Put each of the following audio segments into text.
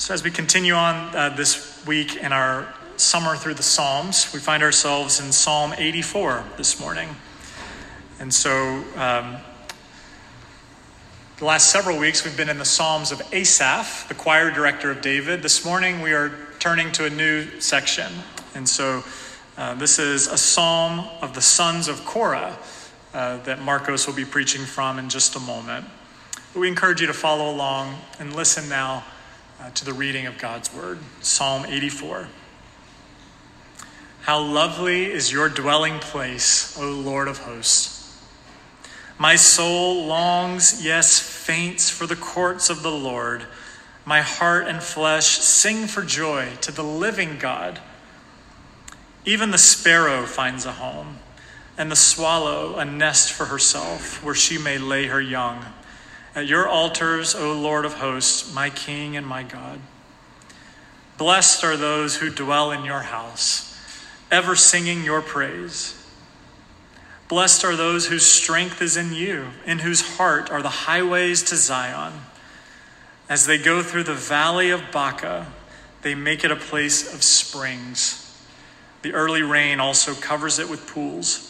So, as we continue on uh, this week in our summer through the Psalms, we find ourselves in Psalm 84 this morning. And so, um, the last several weeks we've been in the Psalms of Asaph, the choir director of David. This morning we are turning to a new section. And so, uh, this is a psalm of the sons of Korah uh, that Marcos will be preaching from in just a moment. But we encourage you to follow along and listen now uh, to the reading of God's word. Psalm 84. How lovely is your dwelling place, O Lord of hosts! My soul longs, yes, faints for the courts of the Lord. My heart and flesh sing for joy to the living God. Even the sparrow finds a home, and the swallow a nest for herself, where she may lay her young. At your altars, O Lord of hosts, my King and my God. Blessed are those who dwell in your house, ever singing your praise. Blessed are those whose strength is in you, in whose heart are the highways to Zion. As they go through the valley of Baca, they make it a place of springs. The early rain also covers it with pools.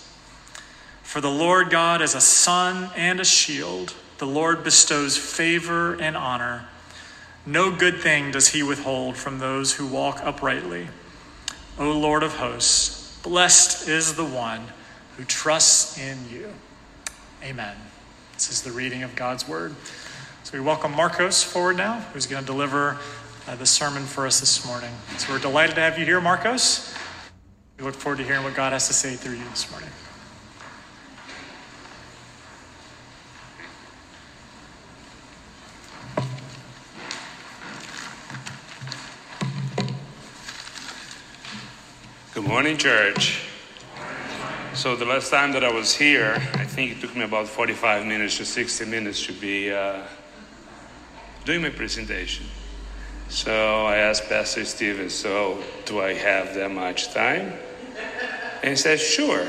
For the Lord God is a sun and a shield. The Lord bestows favor and honor. No good thing does he withhold from those who walk uprightly. O Lord of hosts, blessed is the one who trusts in you. Amen. This is the reading of God's word. So we welcome Marcos forward now, who's going to deliver uh, the sermon for us this morning. So we're delighted to have you here, Marcos. We look forward to hearing what God has to say through you this morning. Good morning, church. So, the last time that I was here, I think it took me about 45 minutes to 60 minutes to be uh, doing my presentation. So, I asked Pastor Steven, So, do I have that much time? And he said, Sure.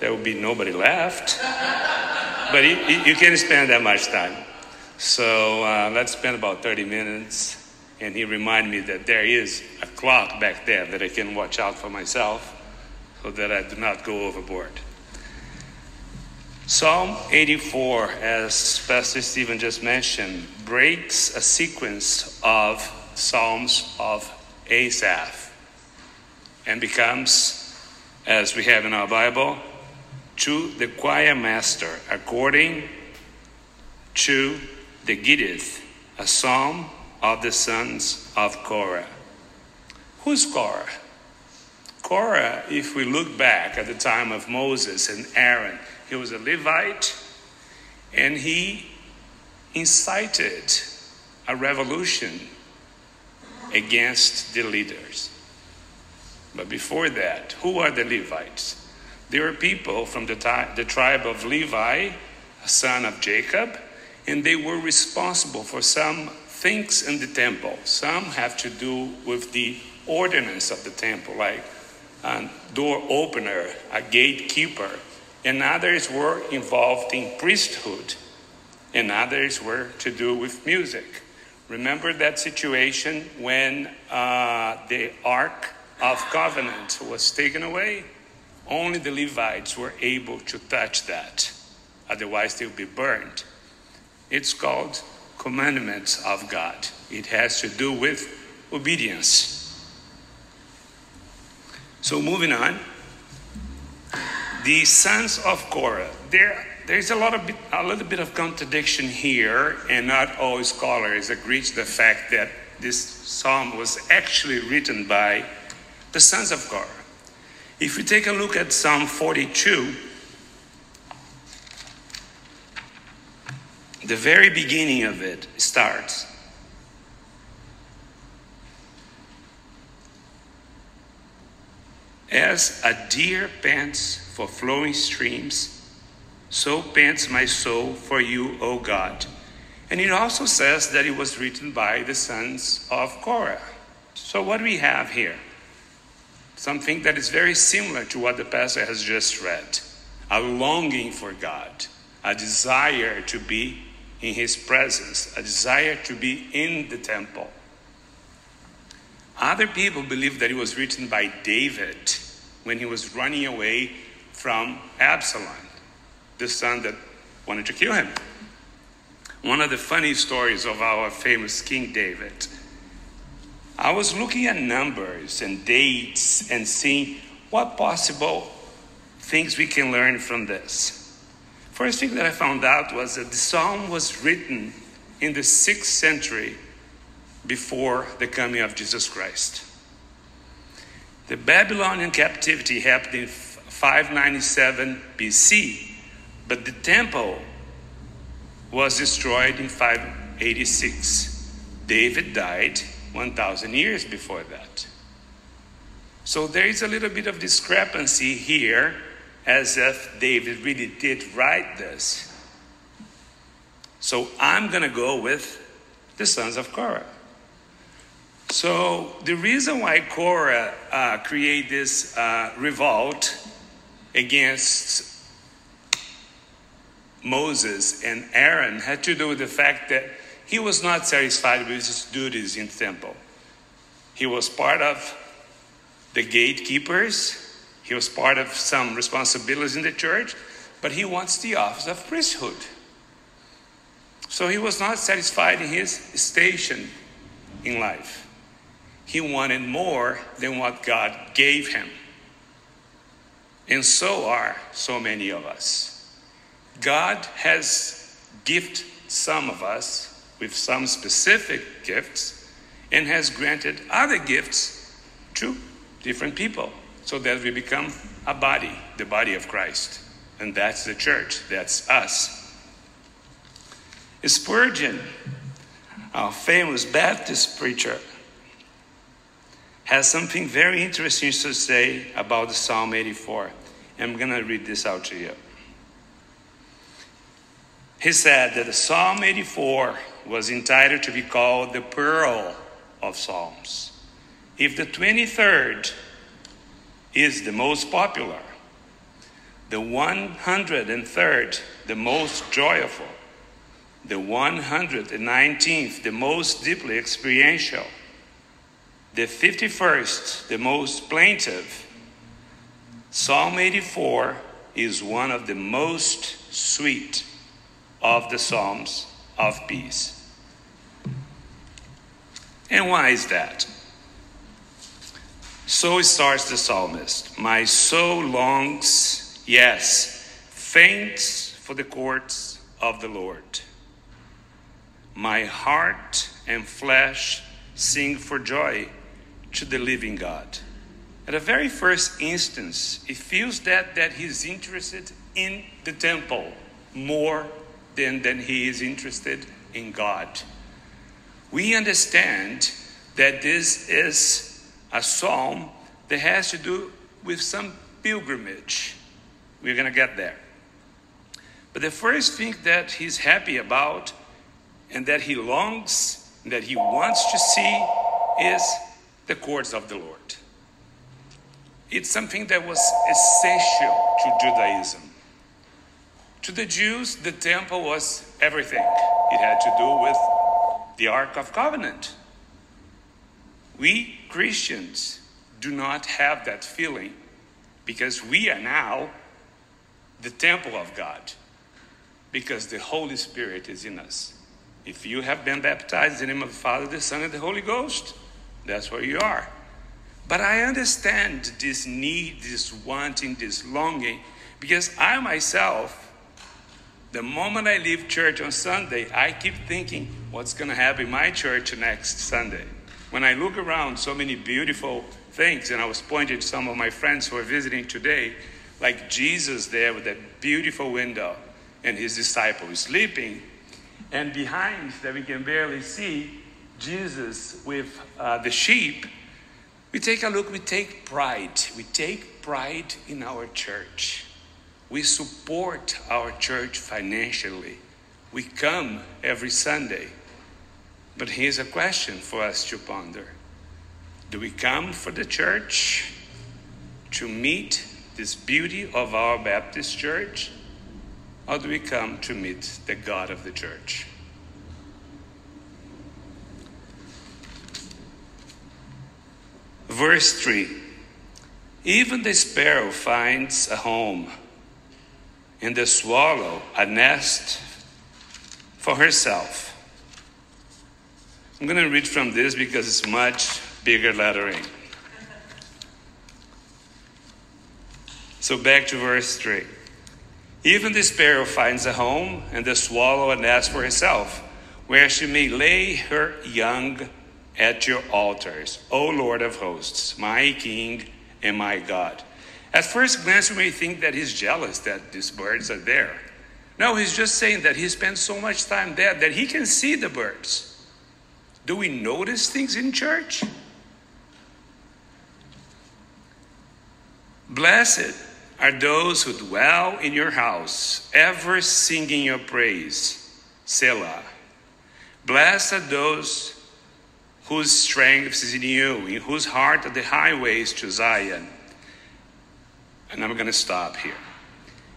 There will be nobody left, but you, you can't spend that much time. So, uh, let's spend about 30 minutes and he reminded me that there is a clock back there that I can watch out for myself so that I do not go overboard. Psalm 84, as Pastor Stephen just mentioned, breaks a sequence of Psalms of Asaph and becomes, as we have in our Bible, to the choir master according to the Gittith, a psalm of the sons of Korah. Who's Korah? Korah, if we look back at the time of Moses and Aaron, he was a Levite and he incited a revolution against the leaders. But before that, who are the Levites? They were people from the, the tribe of Levi, a son of Jacob, and they were responsible for some things in the temple. Some have to do with the ordinance of the temple, like a door opener, a gatekeeper, and others were involved in priesthood, and others were to do with music. Remember that situation when uh, the Ark of Covenant was taken away? Only the Levites were able to touch that, otherwise, they would be burned. It's called commandments of God. It has to do with obedience. So, moving on, the sons of Korah. There, there's a lot of a little bit of contradiction here, and not all scholars agree to the fact that this psalm was actually written by the sons of Korah. If we take a look at Psalm 42, the very beginning of it starts As a deer pants for flowing streams, so pants my soul for you, O God. And it also says that it was written by the sons of Korah. So, what do we have here? Something that is very similar to what the pastor has just read a longing for God, a desire to be in His presence, a desire to be in the temple. Other people believe that it was written by David when he was running away from Absalom, the son that wanted to kill him. One of the funny stories of our famous King David. I was looking at numbers and dates and seeing what possible things we can learn from this. First thing that I found out was that the psalm was written in the sixth century before the coming of Jesus Christ. The Babylonian captivity happened in 597 BC, but the temple was destroyed in 586. David died 1,000 years before that. So there is a little bit of discrepancy here, as if David really did write this. So I'm going to go with the sons of Korah. So the reason why Korah uh, created this uh, revolt against Moses and Aaron had to do with the fact that he was not satisfied with his duties in temple. He was part of the gatekeepers, he was part of some responsibilities in the church, but he wants the office of priesthood. So he was not satisfied in his station in life. He wanted more than what God gave him. And so are so many of us. God has gifted some of us with some specific gifts and has granted other gifts to different people so that we become a body, the body of Christ. And that's the church, that's us. Spurgeon, our famous Baptist preacher, has something very interesting to say about the Psalm 84. I'm going to read this out to you. He said that the Psalm 84 was entitled to be called the Pearl of Psalms. If the 23rd is the most popular, the 103rd the most joyful, the 119th the most deeply experiential, the 51st the most plaintive, Psalm 84 is one of the most sweet of the Psalms of peace. And why is that? So starts the psalmist My soul longs, yes, faints for the courts of the Lord. My heart and flesh sing for joy to the living God. At the very first instance, it feels that, that he's interested in the temple more than, than he is interested in God. We understand that this is a psalm that has to do with some pilgrimage. We're going to get there. But the first thing that he's happy about and that he longs, and that he wants to see, is the courts of the Lord. It's something that was essential to Judaism. To the Jews, the temple was everything. It had to do with the Ark of Covenant. We Christians do not have that feeling because we are now the temple of God because the Holy Spirit is in us. If you have been baptized in the name of the Father, the Son, and the Holy Ghost, that's where you are. But I understand this need, this wanting, this longing, because I myself the moment I leave church on Sunday, I keep thinking, what's going to happen in my church next Sunday? When I look around, so many beautiful things, and I was pointing to some of my friends who are visiting today, like Jesus there with that beautiful window, and his disciple sleeping, and behind that we can barely see Jesus with uh, the sheep, We take a look, we take pride. We take pride in our church. We support our church financially. We come every Sunday. But here's a question for us to ponder Do we come for the church to meet this beauty of our Baptist church? Or do we come to meet the God of the church? Verse 3 Even the sparrow finds a home, and the swallow a nest for herself. I'm going to read from this because it's much bigger lettering. So back to verse 3. Even the sparrow finds a home, and the swallow a nest for herself, where she may lay her young at your altars, O Lord of hosts, my King and my God. At first glance, we may think that he's jealous that these birds are there. No, he's just saying that he spends so much time there that he can see the birds. Do we notice things in church? Blessed are those who dwell in your house, ever singing your praise. Selah. Blessed are those whose strength is in you, in whose heart are the highways to Zion. And I'm going to stop here.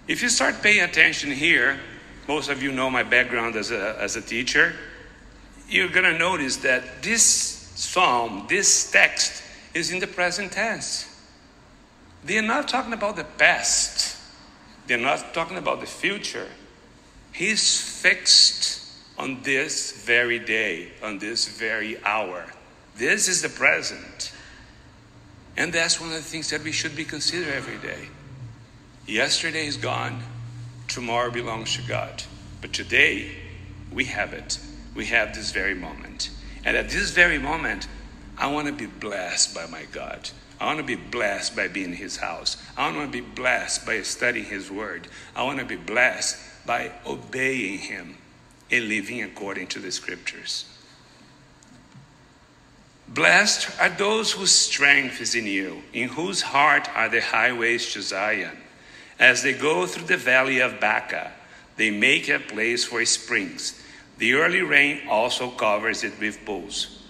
If you start paying attention here, most of you know my background as a, as a teacher, you're going to notice that this psalm, this text, is in the present tense. They're not talking about the past, they're not talking about the future. He's fixed on this very day, on this very hour. This is the present. And that's one of the things that we should be considering every day. Yesterday is gone, tomorrow belongs to God. But today, we have it. We have this very moment. And at this very moment, I want to be blessed by my God. I want to be blessed by being in His house. I want to be blessed by studying His Word. I want to be blessed by obeying Him and living according to the Scriptures. Blessed are those whose strength is in you, in whose heart are the highways to Zion. As they go through the valley of Baca, they make a place for springs. The early rain also covers it with pools.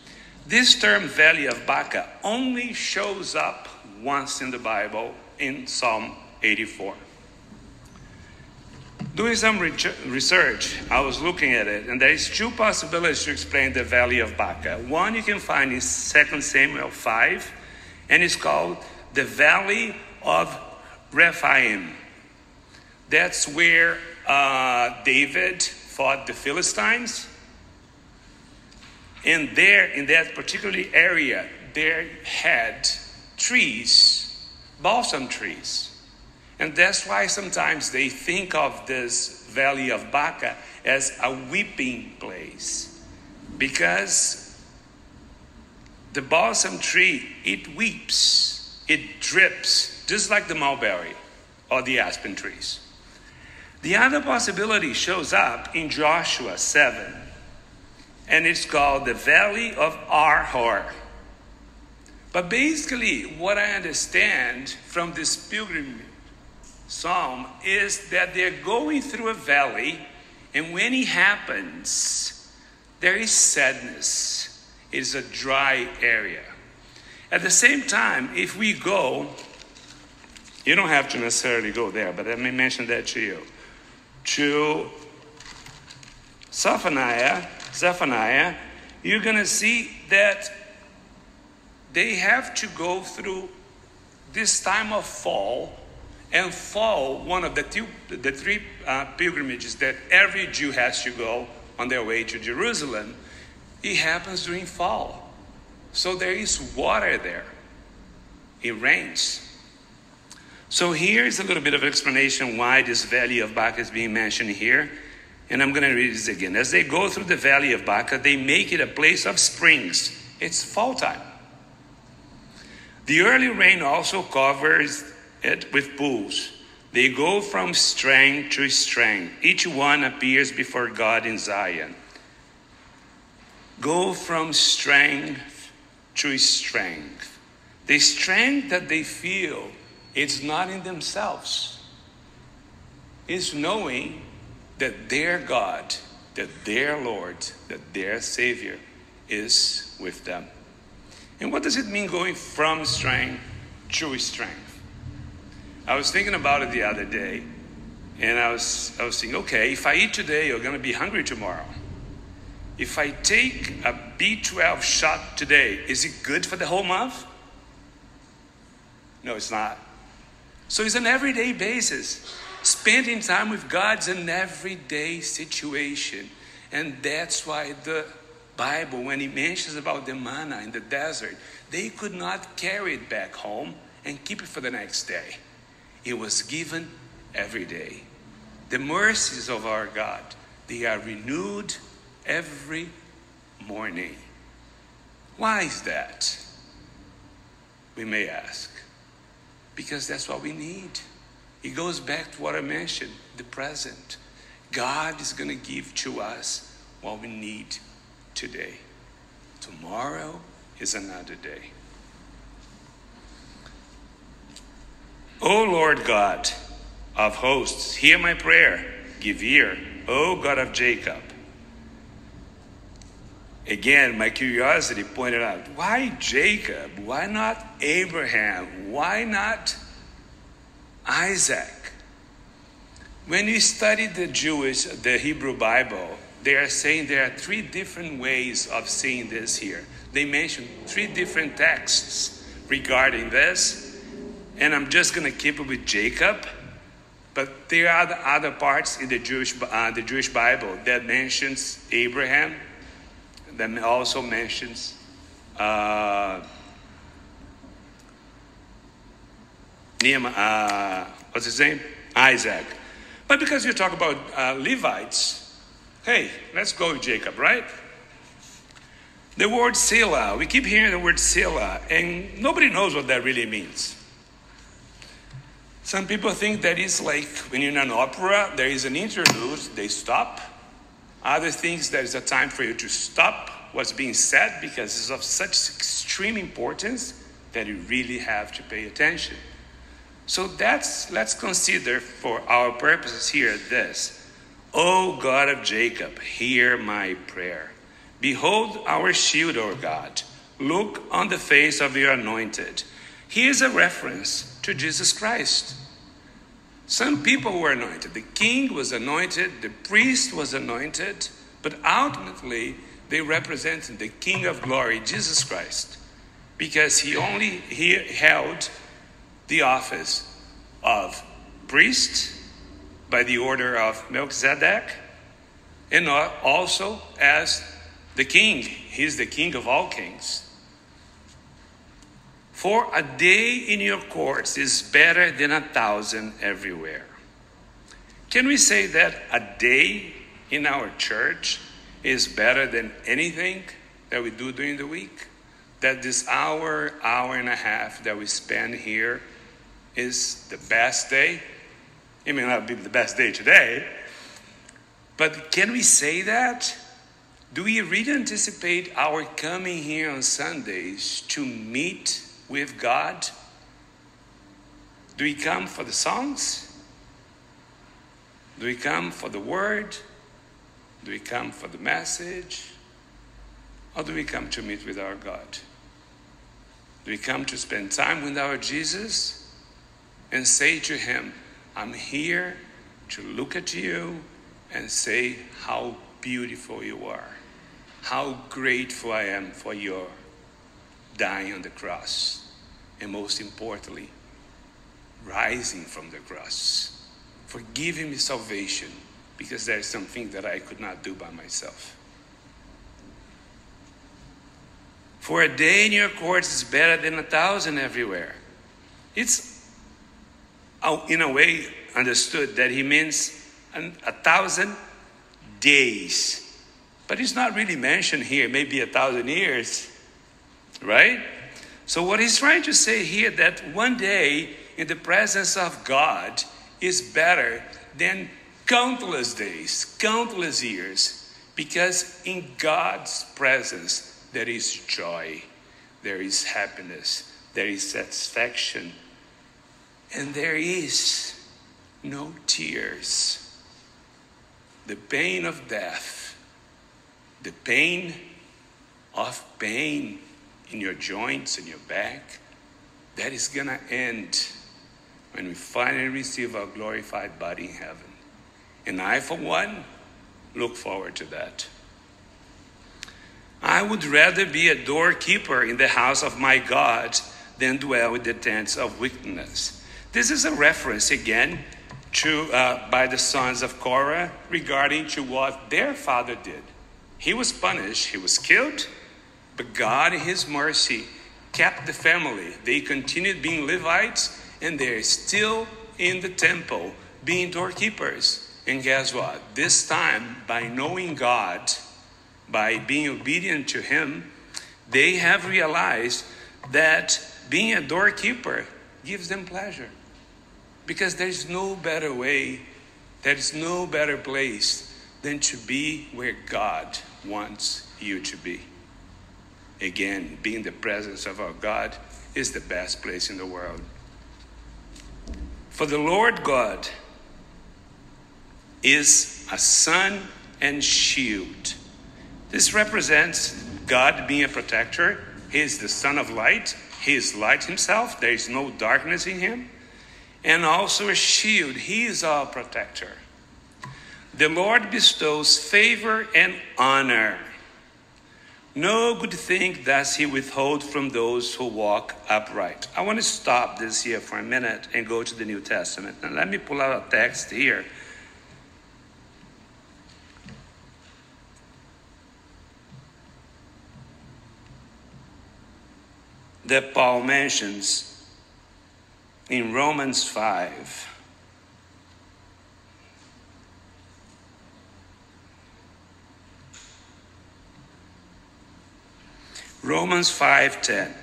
This term, Valley of Baca, only shows up once in the Bible in Psalm 84. Doing some research, I was looking at it, and there is two possibilities to explain the Valley of Baca. One you can find in 2 Samuel 5, and it's called the Valley of Rephaim. That's where uh, David fought the Philistines. And there, in that particular area, there had trees, balsam trees. And that's why sometimes they think of this valley of Baca as a weeping place. Because the balsam tree, it weeps, it drips, just like the mulberry or the aspen trees. The other possibility shows up in Joshua 7, and it's called the Valley of Achor. But basically, what I understand from this pilgrimage psalm is that they're going through a valley, and when it happens, there is sadness. It is a dry area. At the same time, if we go, you don't have to necessarily go there, but let me mention that to you. To Zephaniah, Zephaniah, you're going to see that they have to go through this time of fall and fall, one of the, two, the three uh, pilgrimages that every Jew has to go on their way to Jerusalem, it happens during fall. So there is water there. It rains. So here's a little bit of explanation why this valley of Baca is being mentioned here. And I'm going to read this again. As they go through the valley of Baca, they make it a place of springs. It's fall time. The early rain also covers it with pools. They go from strength to strength. Each one appears before God in Zion. Go from strength to strength. The strength that they feel it's not in themselves. It's knowing that their God, that their Lord, that their Savior is with them. And what does it mean going from strength to strength? I was thinking about it the other day, and I was, I was thinking, okay, if I eat today, you're going to be hungry tomorrow. If I take a B12 shot today, is it good for the whole month? No, it's not. So it's an everyday basis. Spending time with God's an everyday situation. And that's why the Bible, when it mentions about the manna in the desert, they could not carry it back home and keep it for the next day. It was given every day. The mercies of our God, they are renewed every morning. Why is that? We may ask because that's what we need. It goes back to what I mentioned the present. God is going to give to us what we need today. Tomorrow is another day. O Lord God of hosts, hear my prayer. Give ear, O God of Jacob. Again, my curiosity pointed out why Jacob? Why not Abraham? Why not Isaac? When you study the Jewish, the Hebrew Bible, they are saying there are three different ways of seeing this here. They mention three different texts regarding this, and I'm just going to keep it with Jacob. But there are other parts in the Jewish, uh, the Jewish Bible that mentions Abraham, that also mentions uh, Nehemiah, uh, what's his name? Isaac. But because you talk about uh, Levites, hey, let's go with Jacob, right? The word Selah, we keep hearing the word Selah, and nobody knows what that really means. Some people think that it's like when you're in an opera, there is an interlude, they stop, other things, there is a time for you to stop what's being said because it's of such extreme importance that you really have to pay attention. So that's let's consider for our purposes here this. O God of Jacob, hear my prayer. Behold our shield, O God. Look on the face of your anointed. Here's a reference to Jesus Christ. Some people were anointed. The king was anointed, the priest was anointed, but ultimately they represented the King of glory, Jesus Christ, because he only he held the office of priest by the order of Melchizedek, and also as the king. He's the king of all kings. For a day in your courts is better than a thousand everywhere. Can we say that a day in our church is better than anything that we do during the week? That this hour, hour and a half that we spend here is the best day? It may not be the best day today, but can we say that? Do we really anticipate our coming here on Sundays to meet with God? Do we come for the songs? Do we come for the word? Do we come for the message? Or do we come to meet with our God? Do we come to spend time with our Jesus and say to Him, I'm here to look at you and say how beautiful you are, how grateful I am for your dying on the cross, and most importantly, rising from the cross, for giving me salvation because there's something that I could not do by myself. For a day in your courts is better than a thousand everywhere. It's, oh, in a way, understood that he means a thousand days. But it's not really mentioned here, maybe a thousand years, right? So, what he's trying to say here that one day in the presence of God is better than countless days, countless years, because in God's presence there is joy, there is happiness, there is satisfaction, and there is no tears. The pain of death, the pain of pain in your joints and your back, that is going to end when we finally receive our glorified body in heaven. And I, for one, look forward to that. I would rather be a doorkeeper in the house of my God than dwell in the tents of wickedness. This is a reference again to uh, by the sons of Korah regarding to what their father did. He was punished, he was killed, but God in his mercy kept the family. They continued being Levites and they're still in the temple being doorkeepers. And guess what? This time, by knowing God, by being obedient to Him, they have realized that being a doorkeeper gives them pleasure. Because there's no better way, there's no better place than to be where God wants you to be. Again, being the presence of our God is the best place in the world. For the Lord God is a sun and shield. This represents God being a protector. He is the Son of light. He is light himself. There is no darkness in him. And also a shield. He is our protector. The Lord bestows favor and honor. No good thing does he withhold from those who walk upright. I want to stop this here for a minute and go to the New Testament. And let me pull out a text here that Paul mentions in Romans 5. Romans 5:10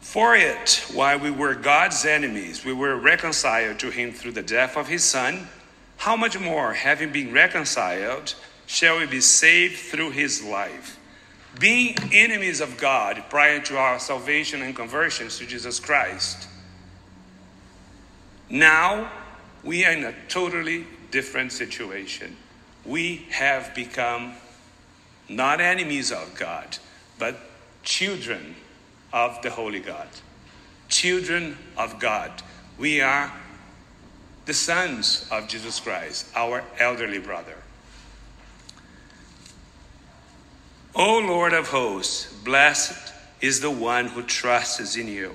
For it while we were God's enemies we were reconciled to him through the death of his son. How much more having been reconciled shall we be saved through his life? Being enemies of God prior to our salvation and conversions to Jesus Christ, now we are in a totally different situation. We have become not enemies of God, but children of the Holy God. Children of God. We are the sons of Jesus Christ, our elderly brother. O Lord of hosts, blessed is the one who trusts in you.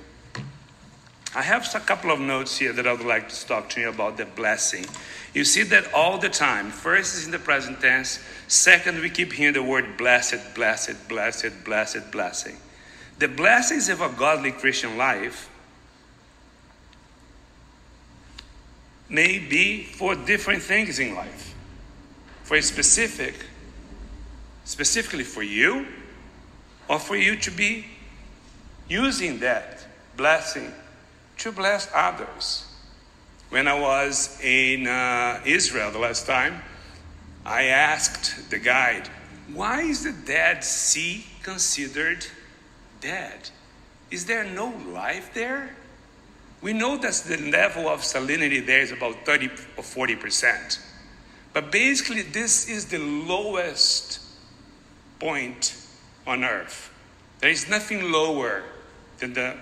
I have a couple of notes here that I would like to talk to you about the blessing. You see that all the time. First is in the present tense. Second, we keep hearing the word blessed, blessed, blessed, blessed, blessing. The blessings of a godly Christian life may be for different things in life. For a specific specifically for you or for you to be using that blessing to bless others. When I was in uh, Israel the last time, I asked the guide, why is the Dead Sea considered dead? Is there no life there? We know that the level of salinity there is about 30 or 40 percent. But basically, this is the lowest point on earth. There is nothing lower than the,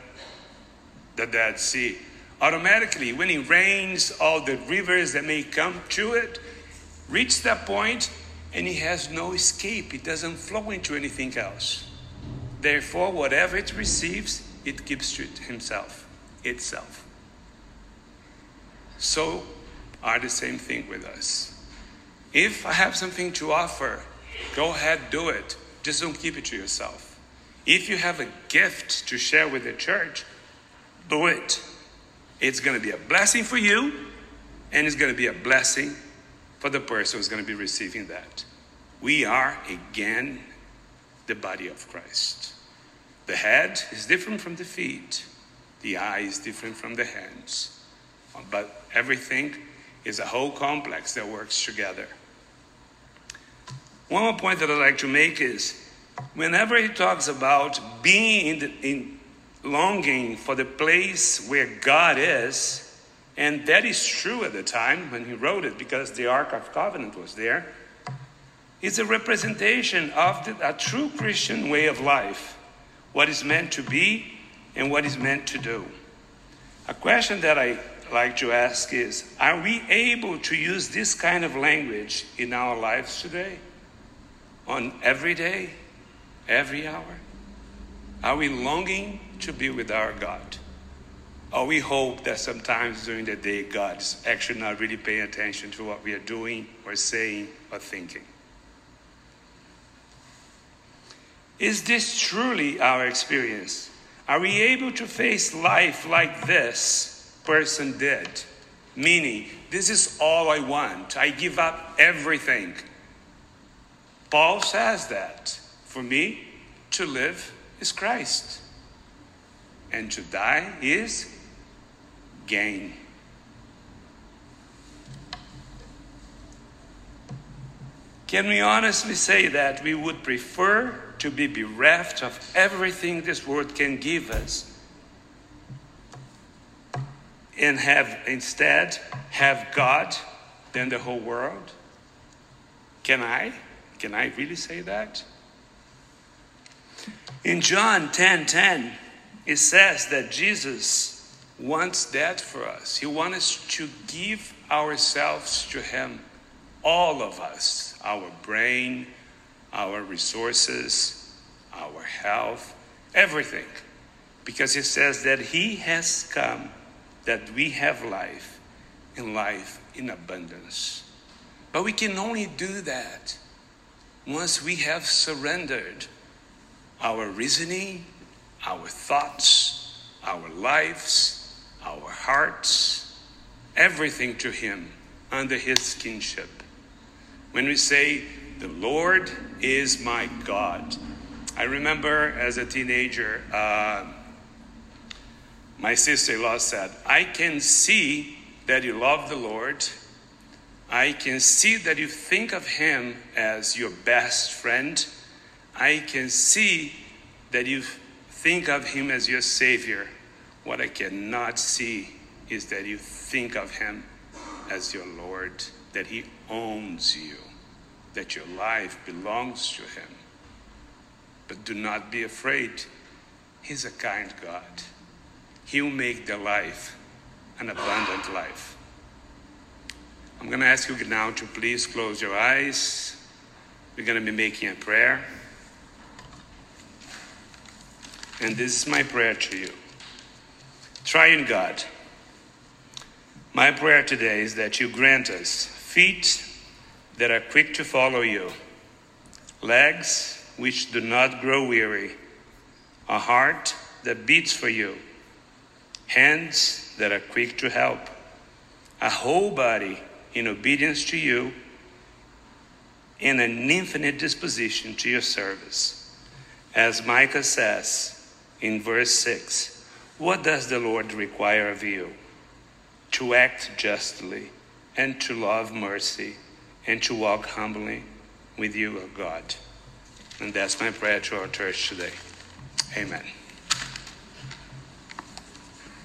the Dead Sea. Automatically, when it rains, all the rivers that may come to it reach that point and it has no escape. It doesn't flow into anything else. Therefore, whatever it receives, it gives to himself, itself. So are the same thing with us. If I have something to offer, Go ahead, do it. Just don't keep it to yourself. If you have a gift to share with the church, do it. It's going to be a blessing for you, and it's going to be a blessing for the person who's going to be receiving that. We are, again, the body of Christ. The head is different from the feet, the eye is different from the hands. But everything is a whole complex that works together. One more point that I'd like to make is whenever he talks about being in, in longing for the place where God is, and that is true at the time when he wrote it because the Ark of Covenant was there, it's a representation of the, a true Christian way of life, what is meant to be and what is meant to do. A question that I like to ask is Are we able to use this kind of language in our lives today? On every day, every hour? Are we longing to be with our God? Or we hope that sometimes during the day God's actually not really paying attention to what we are doing or saying or thinking? Is this truly our experience? Are we able to face life like this person did? Meaning, this is all I want. I give up everything. Paul says that. For me, to live is Christ, and to die is gain. Can we honestly say that we would prefer to be bereft of everything this world can give us and have instead have God than the whole world? Can I? Can I really say that? In John 10 10, it says that Jesus wants that for us. He wants us to give ourselves to Him, all of us, our brain, our resources, our health, everything. Because He says that He has come that we have life and life in abundance. But we can only do that once we have surrendered our reasoning, our thoughts, our lives, our hearts, everything to Him under His kingship. When we say, The Lord is my God, I remember as a teenager, uh, my sister in law said, I can see that you love the Lord. I can see that you think of Him as your best friend. I can see that you think of Him as your Savior. What I cannot see is that you think of Him as your Lord, that He owns you, that your life belongs to Him. But do not be afraid, He's a kind God. He'll make the life an abundant life. I'm going to ask you now to please close your eyes. We're going to be making a prayer. And this is my prayer to you. Triune God, my prayer today is that you grant us feet that are quick to follow you, legs which do not grow weary, a heart that beats for you hands that are quick to help, a whole body in obedience to you, and an infinite disposition to your service. As Micah says in verse 6, what does the Lord require of you? To act justly, and to love mercy, and to walk humbly with you, O God. And that's my prayer to our church today. Amen.